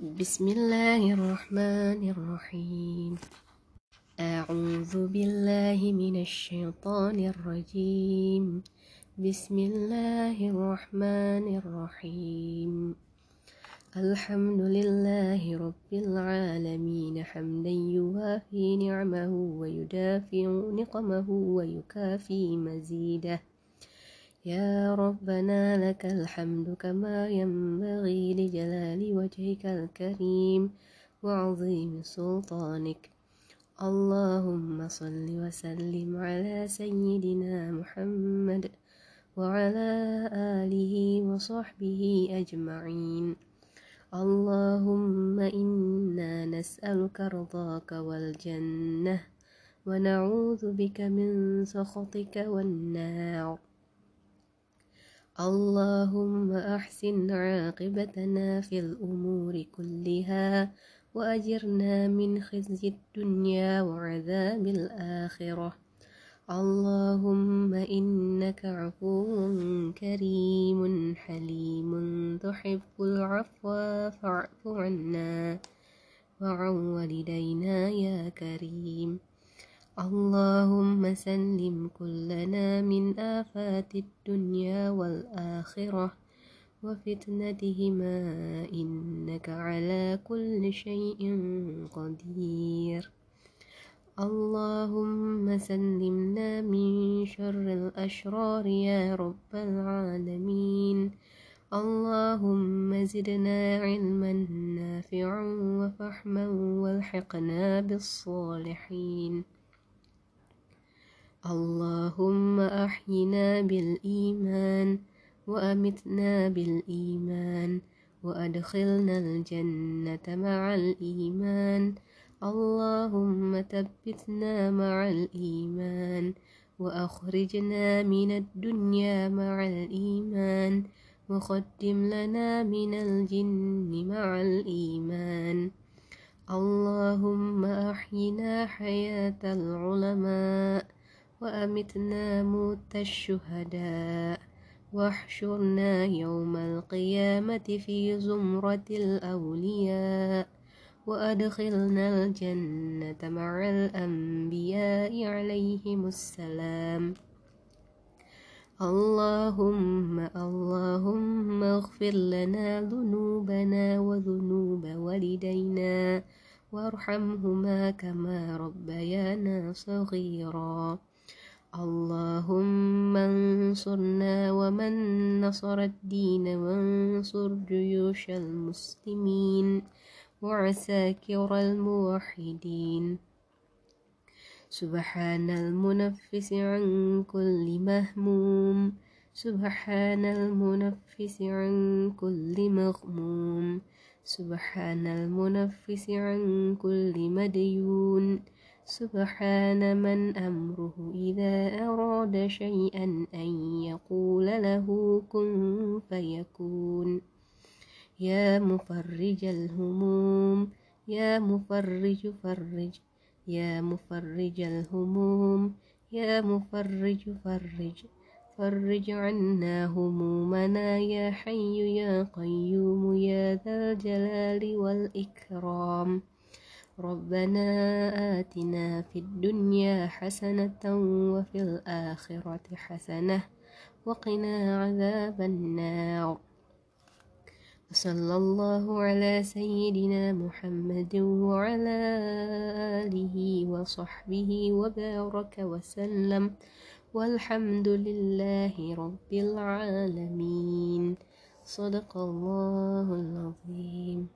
بسم الله الرحمن الرحيم. أعوذ بالله من الشيطان الرجيم. بسم الله الرحمن الرحيم. الحمد لله رب العالمين. حمدا يوافي نعمه ويدافع نقمه ويكافي مزيده. يا ربنا لك الحمد كما ينبغي لجلال وجهك الكريم وعظيم سلطانك. اللهم صل وسلم على سيدنا محمد وعلى آله وصحبه أجمعين. اللهم إنا نسألك رضاك والجنة ونعوذ بك من سخطك والنار. اللهم أحسن عاقبتنا في الأمور كلها وأجرنا من خزي الدنيا وعذاب الآخرة. اللهم إنك عفو كريم حليم تحب العفو فاعف عنا وعن والدينا يا كريم. اللهم سلم كلنا من آفات الدنيا والآخرة وفتنتهما إنك على كل شيء قدير. اللهم سلمنا من شر الأشرار يا رب العالمين. اللهم زدنا علما نافعا وفحما والحقنا بالصالحين. اللهم أحينا بالإيمان وأمتنا بالإيمان وأدخلنا الجنة مع الإيمان. اللهم ثبتنا مع الإيمان وأخرجنا من الدنيا مع الإيمان وقدم لنا من الجن مع الإيمان. اللهم أحينا حياة العلماء وأمتنا موت الشهداء واحشرنا يوم القيامة في زمرة الأولياء وأدخلنا الجنة مع الأنبياء عليهم السلام. اللهم اللهم اغفر لنا ذنوبنا وذنوب والدينا وارحمهما كما ربيانا صغيرا. اللهم انصرنا ومن نصر الدين وانصر جيوش المسلمين وعساكر الموحدين. سبحان المنفس عن كل مهموم. سبحان المنفس عن كل مغموم. سبحان المنفس عن كل مديون. سبحان من أمره إذا أراد شيئا أن يقول له كن فيكون. يا مفرج الهموم يا مفرج فرج يا مفرج الهموم يا مفرج فرج. فرج عنا همومنا يا حي يا قيوم يا ذا الجلال والإكرام. ربنا آتنا في الدنيا حسنة وفي الآخرة حسنة وقنا عذاب النار. وصلى الله على سيدنا محمد وعلى آله وصحبه وبارك وسلم. والحمد لله رب العالمين. صدق الله العظيم.